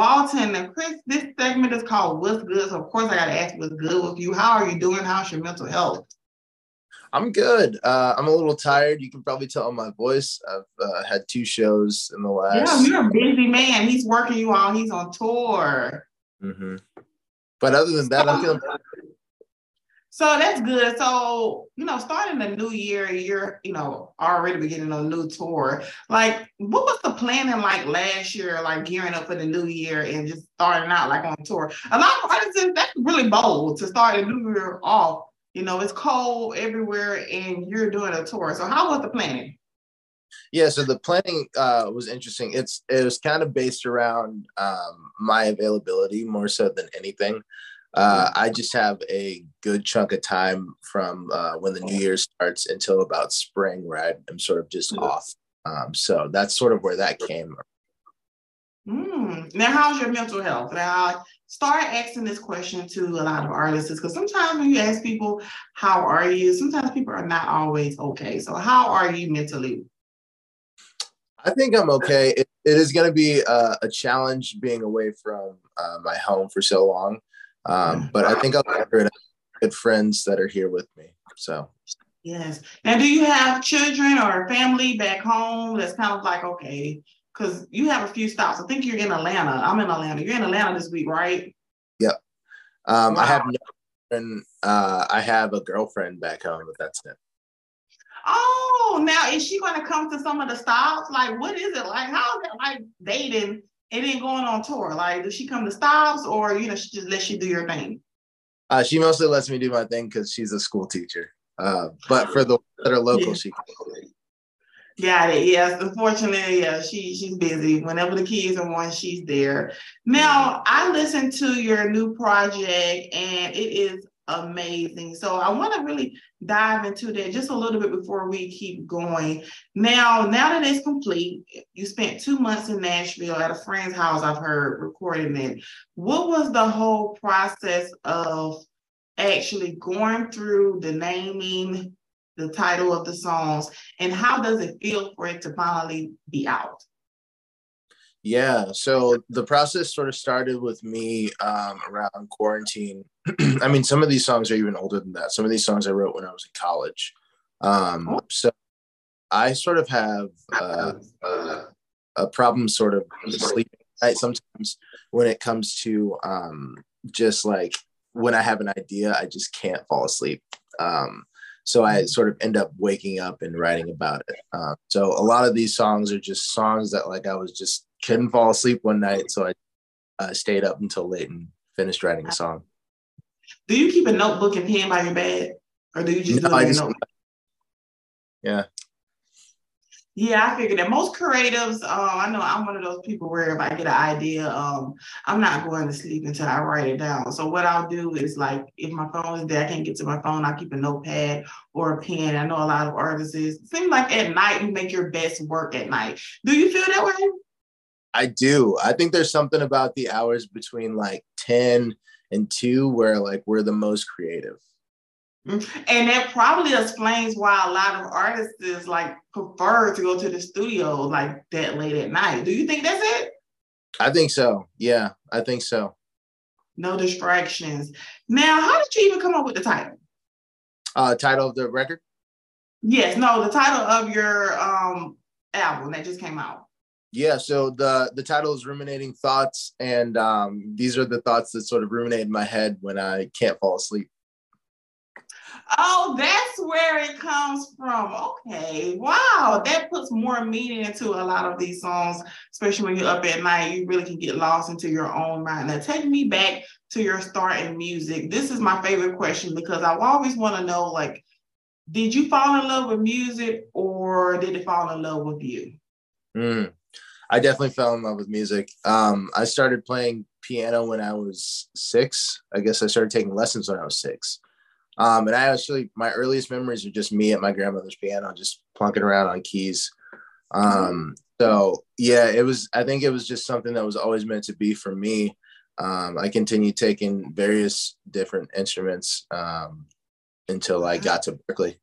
Walton. And Chris, this segment is called What's Good. So of course I gotta ask what's good with you. How are you doing? How's your mental health? I'm good. Uh, I'm a little tired. You can probably tell on my voice. I've uh, had two shows in the last. Yeah, you're a busy man. He's working you while he's on tour. Mm-hmm. But other than that, I'm feeling. So that's good. So, you know, starting a new year, you're, you know, already beginning a new tour. Like, what was the planning like last year, like gearing up for the new year and just starting out like on tour? A lot of artists, that's really bold to start a new year off. You know, it's cold everywhere and you're doing a tour. So, how was the planning? Yeah, so the planning uh, was interesting. It's it was kind of based around um, my availability more so than anything. Uh, I just have a good chunk of time from uh, when the new year starts until about spring where I'm sort of just off. Um, so that's sort of where that came. Mm. Now, how's your mental health? Now, start asking this question to a lot of artists because sometimes when you ask people, How are you? Sometimes people are not always okay. So, how are you mentally? I think I'm okay. it, it is going to be a, a, challenge being away from uh, my home for so long. Um, but I think I'll get good friends that are here with me. So. Yes. Now, do you have children or family back home that's kind of like, okay, because you have a few stops. I think you're in Atlanta. I'm in Atlanta. You're in Atlanta this week, right? Yep. Um, wow. I have no and uh, I have a girlfriend back home, but that's it. Oh, now is she going to come to some of the stops? Like, what is it like? How is it like dating and ain't going on tour? Like, does she come to stops or you know she just lets you do your thing? Uh, she mostly lets me do my thing because she's a school teacher. Uh, but for the that are local, yeah. she can. Got it. Yes. Unfortunately, yeah, she she's busy. Whenever the kids are on, she's there. Now, I listened to your new project and it is amazing. So I want to really dive into that just a little bit before we keep going. Now, now that it's complete, you spent two months in Nashville at a friend's house, I've heard recording it. What was the whole process of actually going through the naming, the title of the songs, and how does it feel for it to finally be out? Yeah, so the process sort of started with me um, around quarantine. I mean, some of these songs are even older than that. Some of these songs I wrote when I was in college. Um, oh. So I sort of have uh, uh, a problem sort of sleeping at night sometimes when it comes to um, just like when I have an idea, I just can't fall asleep. Um, so I sort of end up waking up and writing about it. Uh, so a lot of these songs are just songs that like I was just couldn't fall asleep one night, so I uh, stayed up until late and finished writing a song. Do you keep a notebook and pen by your bed, or do you just no, it just, Yeah. Yeah, I figured that most creatives, uh, I know I'm one of those people where if I get an idea, um, I'm not going to sleep until I write it down. So what I'll do is like if my phone is there, I can't get to my phone, I'll keep a notepad or a pen. I know a lot of artists it seems like at night you make your best work at night. Do you feel that way? I do. I think there's something about the hours between like 10 and 2 where like we're the most creative. Mm-hmm. And that probably explains why a lot of artists is like prefer to go to the studio like that late at night. Do you think that's it? I think so. Yeah, I think so. No distractions. Now, how did you even come up with the title? Uh title of the record? Yes, no, the title of your um album that just came out. Yeah, so the the title is ruminating thoughts, and um, these are the thoughts that sort of ruminate in my head when I can't fall asleep. Oh, that's where it comes from. Okay, wow, that puts more meaning into a lot of these songs, especially when you're up at night. You really can get lost into your own mind. Now, take me back to your start in music. This is my favorite question because I always want to know, like, did you fall in love with music, or did it fall in love with you? Mm. I definitely fell in love with music. Um, I started playing piano when I was six. I guess I started taking lessons when I was six. Um, and I actually, my earliest memories are just me at my grandmother's piano, just plunking around on keys. Um, so yeah, it was, I think it was just something that was always meant to be for me. Um, I continued taking various different instruments. Um, until I got to Berklee.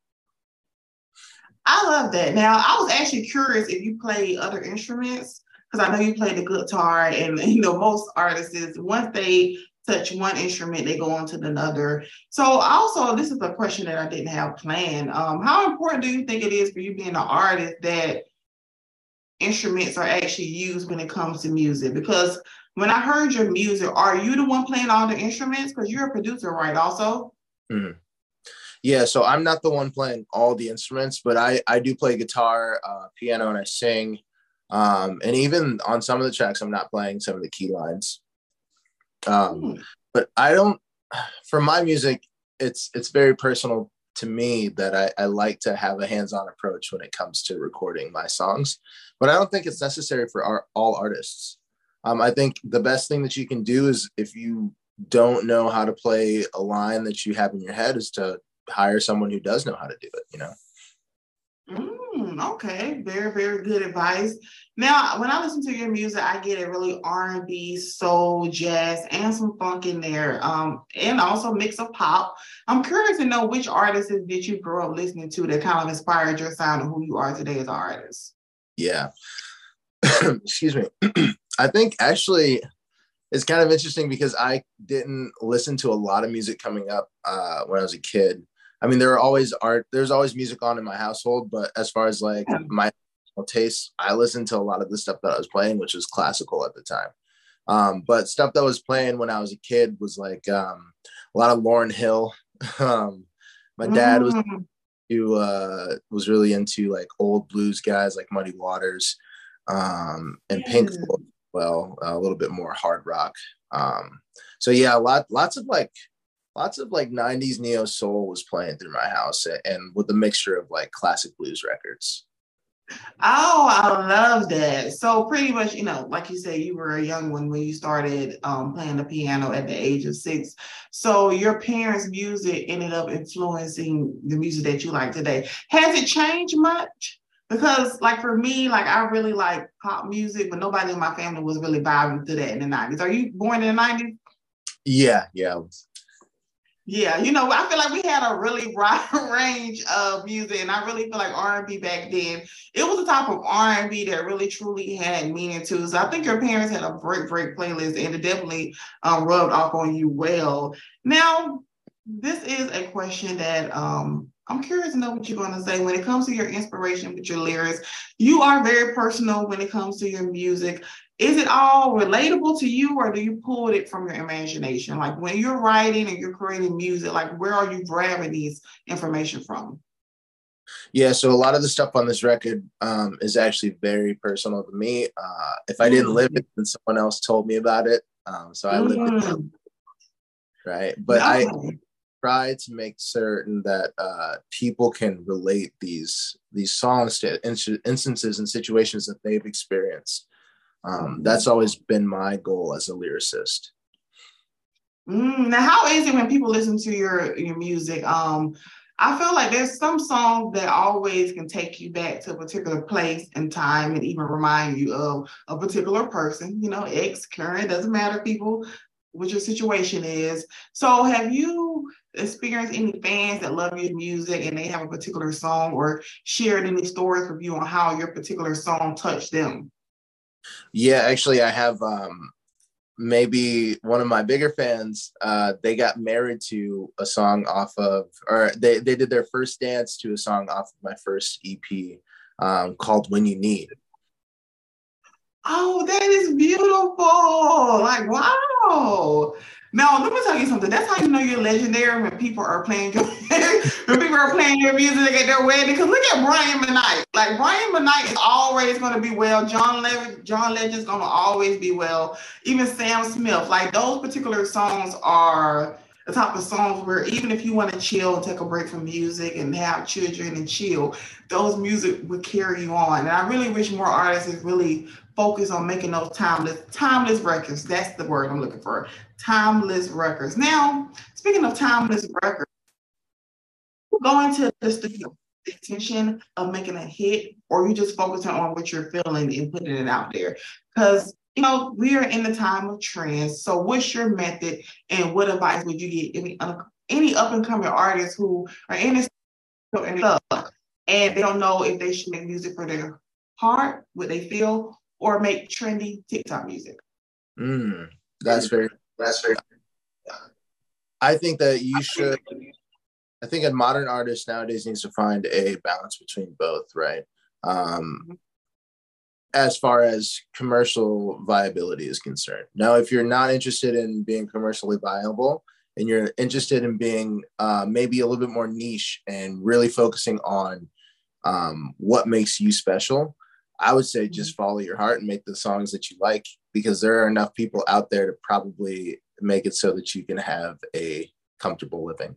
I love that. Now, I was actually curious if you play other instruments because I know you play the guitar, and you know most artists is once they touch one instrument, they go on to another. So, also, this is a question that I didn't have planned. Um, how important do you think it is for you being an artist that instruments are actually used when it comes to music? Because when I heard your music, are you the one playing all the instruments? Because you're a producer, right? Also. Mm-hmm. Yeah, so I'm not the one playing all the instruments, but I I do play guitar, uh, piano, and I sing. Um, and even on some of the tracks, I'm not playing some of the key lines. Um, mm. But I don't. For my music, it's it's very personal to me that I, I like to have a hands-on approach when it comes to recording my songs. But I don't think it's necessary for our, all artists. Um, I think the best thing that you can do is if you don't know how to play a line that you have in your head is to hire someone who does know how to do it you know? Mm, okay. Very very good advice. Now when i listen to your music i get a really r&b soul jazz and some funk in there um, and also mix of pop. I'm curious to know which artists did you grow up listening to that kind of inspired your sound and who you are today as an artist? Yeah. Excuse me. I think actually it's kind of interesting because I didn't listen to a lot of music coming up uh, when I was a kid. I mean, there are always art, there's always music on in my household, but as far as like my taste, I listened to a lot of the stuff that I was playing, which was classical at the time. Um, but stuff that was playing when I was a kid was like um, a lot of Lauryn Hill. um, my dad was mm. who uh, was really into like old blues guys like Muddy Waters um, and Pink Floyd. Well, a little bit more hard rock. Um, so yeah, a lot, lots of like lots of like 90s neo soul was playing through my house and with a mixture of like classic blues records. Oh i love that. So pretty much you know like you said you were a young one when you started um, playing the piano at the age of six. So your parents music ended up influencing the music that you like today. Has it changed much? Because like for me like i really like pop music but nobody in my family was really vibing to that in the 90s are you born in the 90s yeah yeah yeah, you know, I feel like we had a really broad range of music, and I really feel like R and B back then it was a type of R and B that really truly had meaning to. So I think your parents had a great, great playlist, and it definitely um, rubbed off on you well. Now, this is a question that um, I'm curious to know what you're going to say. When it comes to your inspiration with your lyrics. You are very personal when it comes to your music. Is it all relatable to you or do you pull it from your imagination? Like when you're writing and you're creating music like where are you grabbing these information from? Yeah so a lot of the stuff on this record um, is actually very personal to me. Uh, if i didn't live it then someone else told me about it. Um, so i lived mm. it right but i try to make certain that uh, people can relate these these songs to instances and situations that they've experienced um, that's always been my goal as a lyricist. Mm, now, how is it when people listen to your your music? Um, I feel like there's some songs that always can take you back to a particular place and time, and even remind you of a particular person. You know, ex, current, doesn't matter. People, what your situation is. So, have you experienced any fans that love your music and they have a particular song, or shared any stories with you on how your particular song touched them? Yeah, actually, I have um, maybe one of my bigger fans. Uh, they got married to a song off of, or they they did their first dance to a song off of my first EP um, called "When You Need." Oh, that is beautiful! Like, wow. Oh, now, let me tell you something. That's how you know you're legendary when people are playing your when people are playing your music at their wedding. Because look at Brian McKnight. Like Brian McKnight is always going to be well. John Le- John Legend's going to always be well. Even Sam Smith. Like those particular songs are the type of songs where even if you want to chill and take a break from music and have children and chill, those music would carry you on. And I really wish more artists really focus on making those timeless, timeless records. That's the word I'm looking for. Timeless records. Now, speaking of timeless records, going to the studio the intention of making a hit, or you just focusing on what you're feeling and putting it out there. Because you know, we are in the time of trends. So what's your method and what advice would you give any any up and coming artists who are in this and they don't know if they should make music for their heart, what they feel, or make trendy TikTok music. Mm, that's very that's very I think that you should I think a modern artist nowadays needs to find a balance between both, right? Um, mm-hmm. as far as commercial viability is concerned. Now, if you're not interested in being commercially viable and you're interested in being uh, maybe a little bit more niche and really focusing on um, what makes you special, I would say just mm-hmm. follow your heart and make the songs that you like because there are enough people out there to probably make it so that you can have a comfortable living.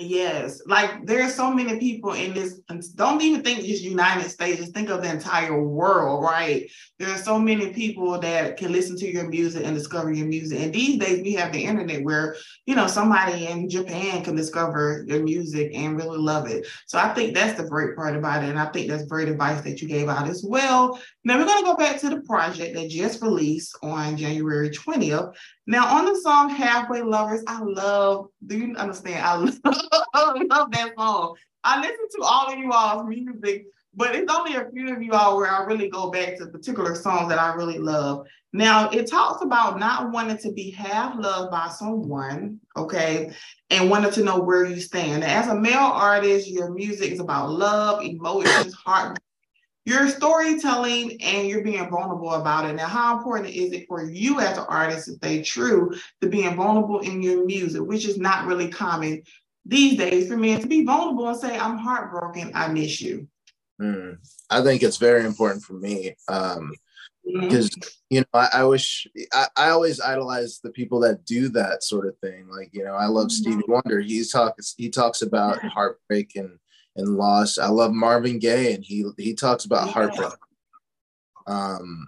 Yes, like there are so many people in this. Don't even think just United States. Just think of the entire world, right? There are so many people that can listen to your music and discover your music. And these days, we have the internet where you know somebody in Japan can discover your music and really love it. So I think that's the great part about it, and I think that's great advice that you gave out as well. Now we're gonna go back to the project that just released on January twentieth. Now on the song "Halfway Lovers," I love. Do you understand? I love love that song. I listen to all of you all's music, but it's only a few of you all where I really go back to particular songs that I really love. Now, it talks about not wanting to be half loved by someone, okay, and wanting to know where you stand. As a male artist, your music is about love, emotions, heart, your storytelling and you're being vulnerable about it. Now, how important is it for you as an artist to stay true to being vulnerable in your music, which is not really common these days for men to be vulnerable and say, I'm heartbroken, I miss you. Mm, I think it's very important for me. Um, because mm-hmm. you know I, I wish I, I, always idolize the people that do that sort of thing like you know i love mm-hmm. stevie wonder he's talks he talks about heartbreak and and loss i love marvin gaye and he he talks about heartbreak um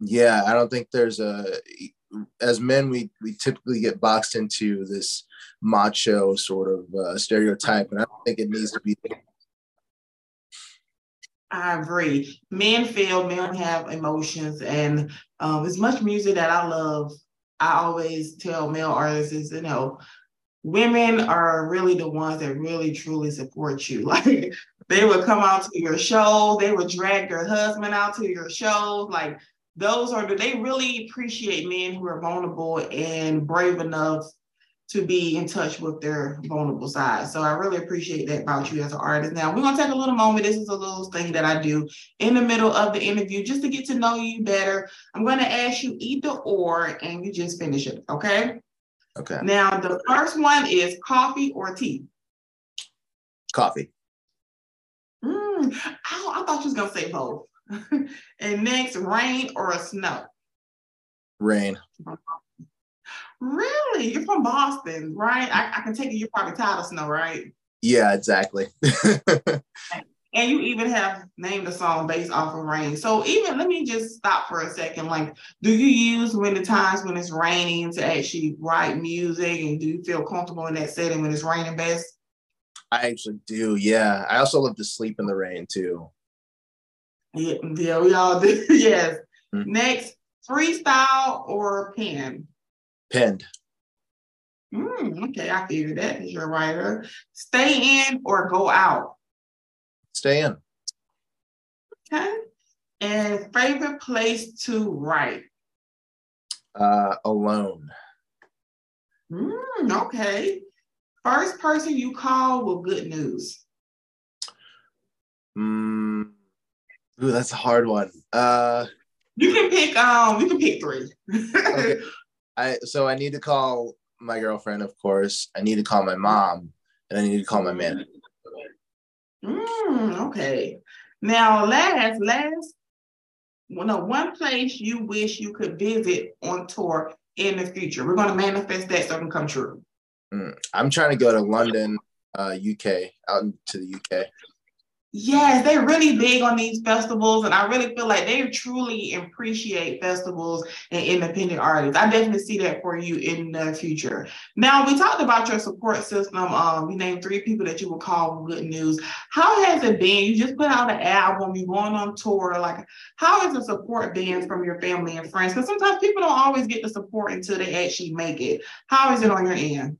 yeah i don't think there's a as men we we typically get boxed into this macho sort of uh, stereotype, and I don't think it needs to be. I agree. Men feel men have emotions, and um, as much music that I love, I always tell male artists is you know, women are really the ones that really truly support you. Like they would come out to your show, they would drag their husband out to your shows, like those are the they really appreciate men who are vulnerable and brave enough to be in touch with their vulnerable side. So I really appreciate that about you as an artist. Now we're gonna take a little moment. This is a little thing that I do in the middle of the interview just to get to know you better. I'm gonna ask you either or, and you just finish it. Okay. Okay. Now the first one is coffee or tea. Coffee. Mm, I, I thought you was gonna say both. and next, rain or snow? Rain. Really? You're from Boston, right? I, I can take it you're probably tired of snow, right? Yeah, exactly. and you even have named a song based off of rain. So even let me just stop for a second. Like, do you use when the times when it's raining to actually write music, and do you feel comfortable in that setting when it's raining best? I actually do. Yeah, I also love to sleep in the rain too. Yeah, yeah we all do. yes. Mm-hmm. Next, freestyle or pen? Penned. Mm, okay, I figured that because you're a writer. Stay in or go out? Stay in. Okay. And favorite place to write? Uh, alone. Mm, okay. First person you call with good news? Mm, ooh, that's a hard one. Uh, you can pick. Um, you can pick three. okay. I so I need to call my girlfriend, of course. I need to call my mom, and I need to call my manager. Mm, okay. Now, last, last, well, no, one place you wish you could visit on tour in the future. We're going to manifest that so it can come true. Mm, I'm trying to go to London, uh, UK, out to the UK. Yes, they're really big on these festivals, and I really feel like they truly appreciate festivals and independent artists. I definitely see that for you in the future. Now, we talked about your support system. Um, we named three people that you would call good news. How has it been? You just put out an album, you're going on tour. Like, how has the support been from your family and friends? Because sometimes people don't always get the support until they actually make it. How is it on your end?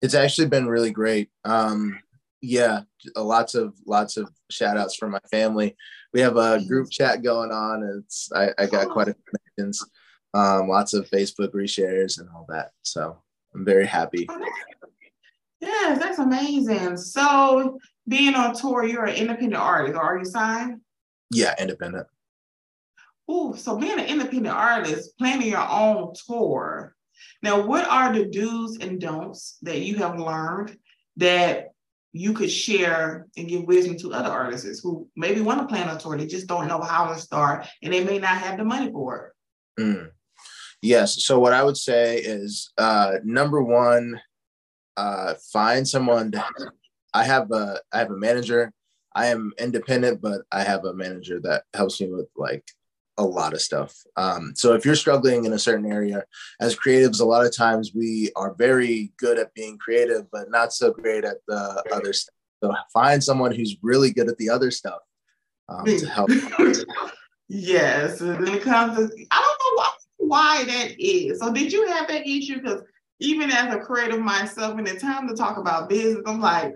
It's actually been really great. Um, yeah, lots of lots of shout outs from my family. We have a group chat going on. It's I, I got quite a few mentions, um, lots of Facebook reshares and all that. So I'm very happy. Yes, that's amazing. So being on tour, you're an independent artist, or are you signed? Yeah, independent. Ooh, so being an independent artist, planning your own tour. Now, what are the do's and don'ts that you have learned that you could share and give wisdom to other artists who maybe want to plan a tour, they just don't know how to start and they may not have the money for it? Mm. Yes. So, what I would say is uh, number one, uh, find someone. To, I have a I have a manager. I am independent, but I have a manager that helps me with like a lot of stuff. Um, so if you're struggling in a certain area, as creatives, a lot of times we are very good at being creative, but not so great at the other stuff. So find someone who's really good at the other stuff um, to help. yes, when it comes to, I don't know why, why that is. So did you have that issue? Because even as a creative myself, when it's time to talk about business, I'm like,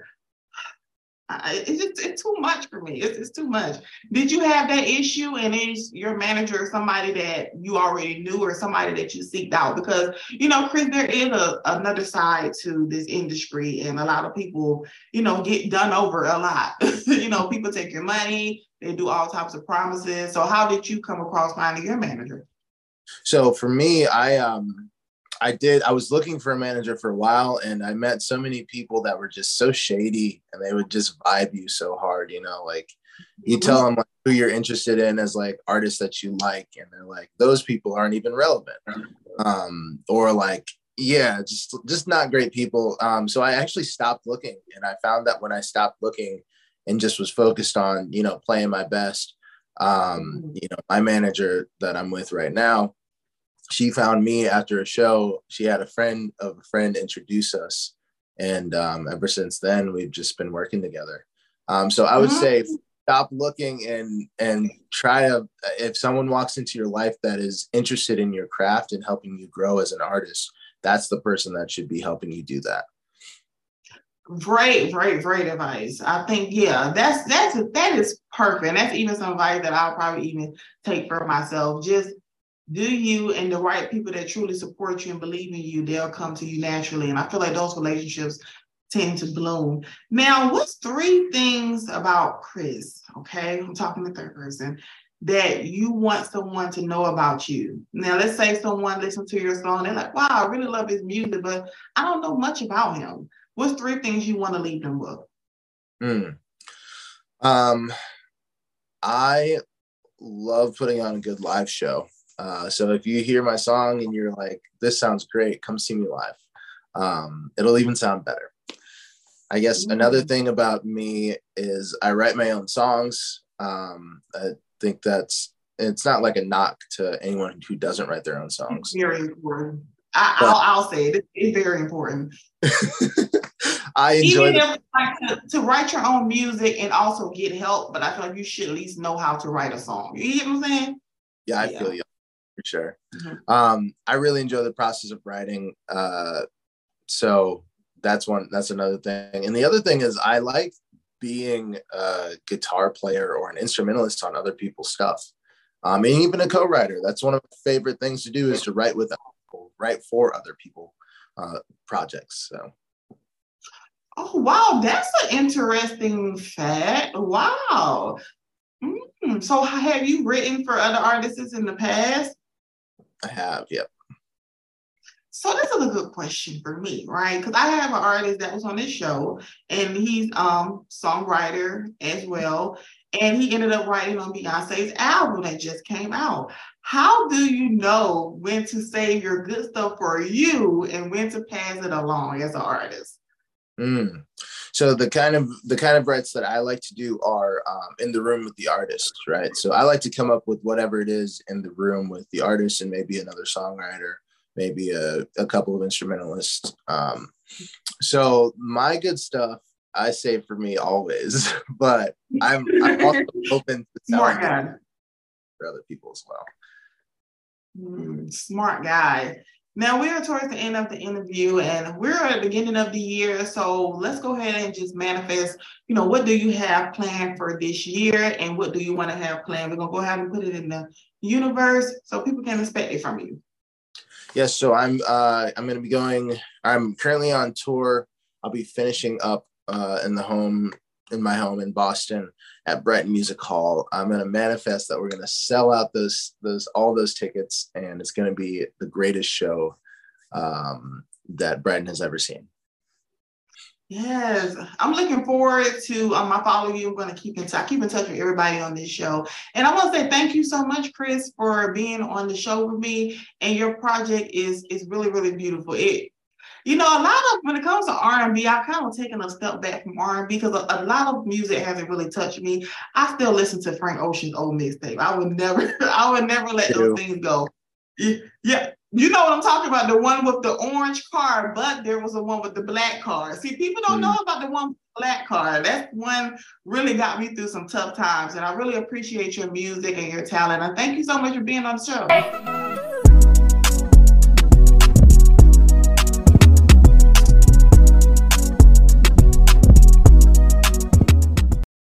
it's it's too much for me. It's, it's too much. Did you have that issue and is your manager somebody that you already knew or somebody that you seeked out? Because you know, Chris, there is a, another side to this industry, and a lot of people, you know, get done over a lot. you know, people take your money, they do all types of promises. So how did you come across finding your manager? So for me, I um I did. I was looking for a manager for a while, and I met so many people that were just so shady, and they would just vibe you so hard. You know, like you tell them like, who you're interested in as like artists that you like, and they're like, those people aren't even relevant, um, or like, yeah, just just not great people. Um, so I actually stopped looking, and I found that when I stopped looking and just was focused on you know playing my best, um, you know, my manager that I'm with right now she found me after a show. She had a friend of a friend introduce us, and um, ever since then we've just been working together. Um, so I would mm-hmm. say stop looking and and try to if someone walks into your life that is interested in your craft and helping you grow as an artist, that's the person that should be helping you do that. Great, great, great advice. I think yeah, that's that's that is perfect. That's even some advice that I'll probably even take for myself. Just do you and the right people that truly support you and believe in you, they'll come to you naturally. And I feel like those relationships tend to bloom. Now, what's three things about Chris? Okay, I'm talking the third person that you want someone to know about you. Now, let's say someone listens to your song, they're like, wow, I really love his music, but I don't know much about him. What's three things you want to leave them with? Mm. Um, I love putting on a good live show. Uh, so if you hear my song and you're like, this sounds great, come see me live. Um, it'll even sound better. I guess another thing about me is I write my own songs. Um, I think that's it's not like a knock to anyone who doesn't write their own songs. Very important. I, will I'll say it. It's very important. I enjoy Even the- like to, to, write your own music and also get help, but I feel like you should at least know how to write a song. You get what I'm saying? Yeah, I yeah. feel you for sure. Mm-hmm. Um, I really enjoy the process of writing. Uh, so that's one. That's another thing. And the other thing is, I like being a guitar player or an instrumentalist on other people's stuff. Um, and even a co-writer. That's one of my favorite things to do is to write with people, write for other people uh, projects. So. Oh wow, that's an interesting fact. Wow. Mm, so have you written for other artists in the past? I have, yep. So this is a good question for me, right? Because I have an artist that was on this show, and he's um songwriter as well, and he ended up writing on Beyonce's album that just came out. How do you know when to save your good stuff for you and when to pass it along as an artist? Mm. So the kind of the kind of writes that I like to do are um, in the room with the artist, right? So I like to come up with whatever it is in the room with the artist and maybe another songwriter, maybe a, a couple of instrumentalists. Um, so my good stuff I say for me always, but I'm I'm also open to smart guy for other people as well. Mm, smart guy. Now we are towards the end of the interview and we're at the beginning of the year. So let's go ahead and just manifest, you know, what do you have planned for this year and what do you want to have planned? We're gonna go ahead and put it in the universe so people can expect it from you. Yes, so I'm uh I'm gonna be going, I'm currently on tour. I'll be finishing up uh in the home in my home in Boston at Brighton Music Hall. I'm going to manifest that we're going to sell out those those all those tickets, and it's going to be the greatest show um, that Brighton has ever seen. Yes, I'm looking forward to. Um, I follow you. I'm going to keep in touch. I Keep in touch with everybody on this show, and I want to say thank you so much, Chris, for being on the show with me. And your project is is really really beautiful. It you know, a lot of when it comes to R and B, I kind of taken a step back from R and B because a, a, lot of music hasn't really touched me. I still listen to Frank Ocean's old mixtape. I would never, I would never let those things go. Yeah, you know what I'm talking about, the one with the orange car, but there was a one with the black car. See, people don't mm. know about the one with the black car. That one really got me through some tough times, and I really appreciate your music and your talent. And thank you so much for being on the show.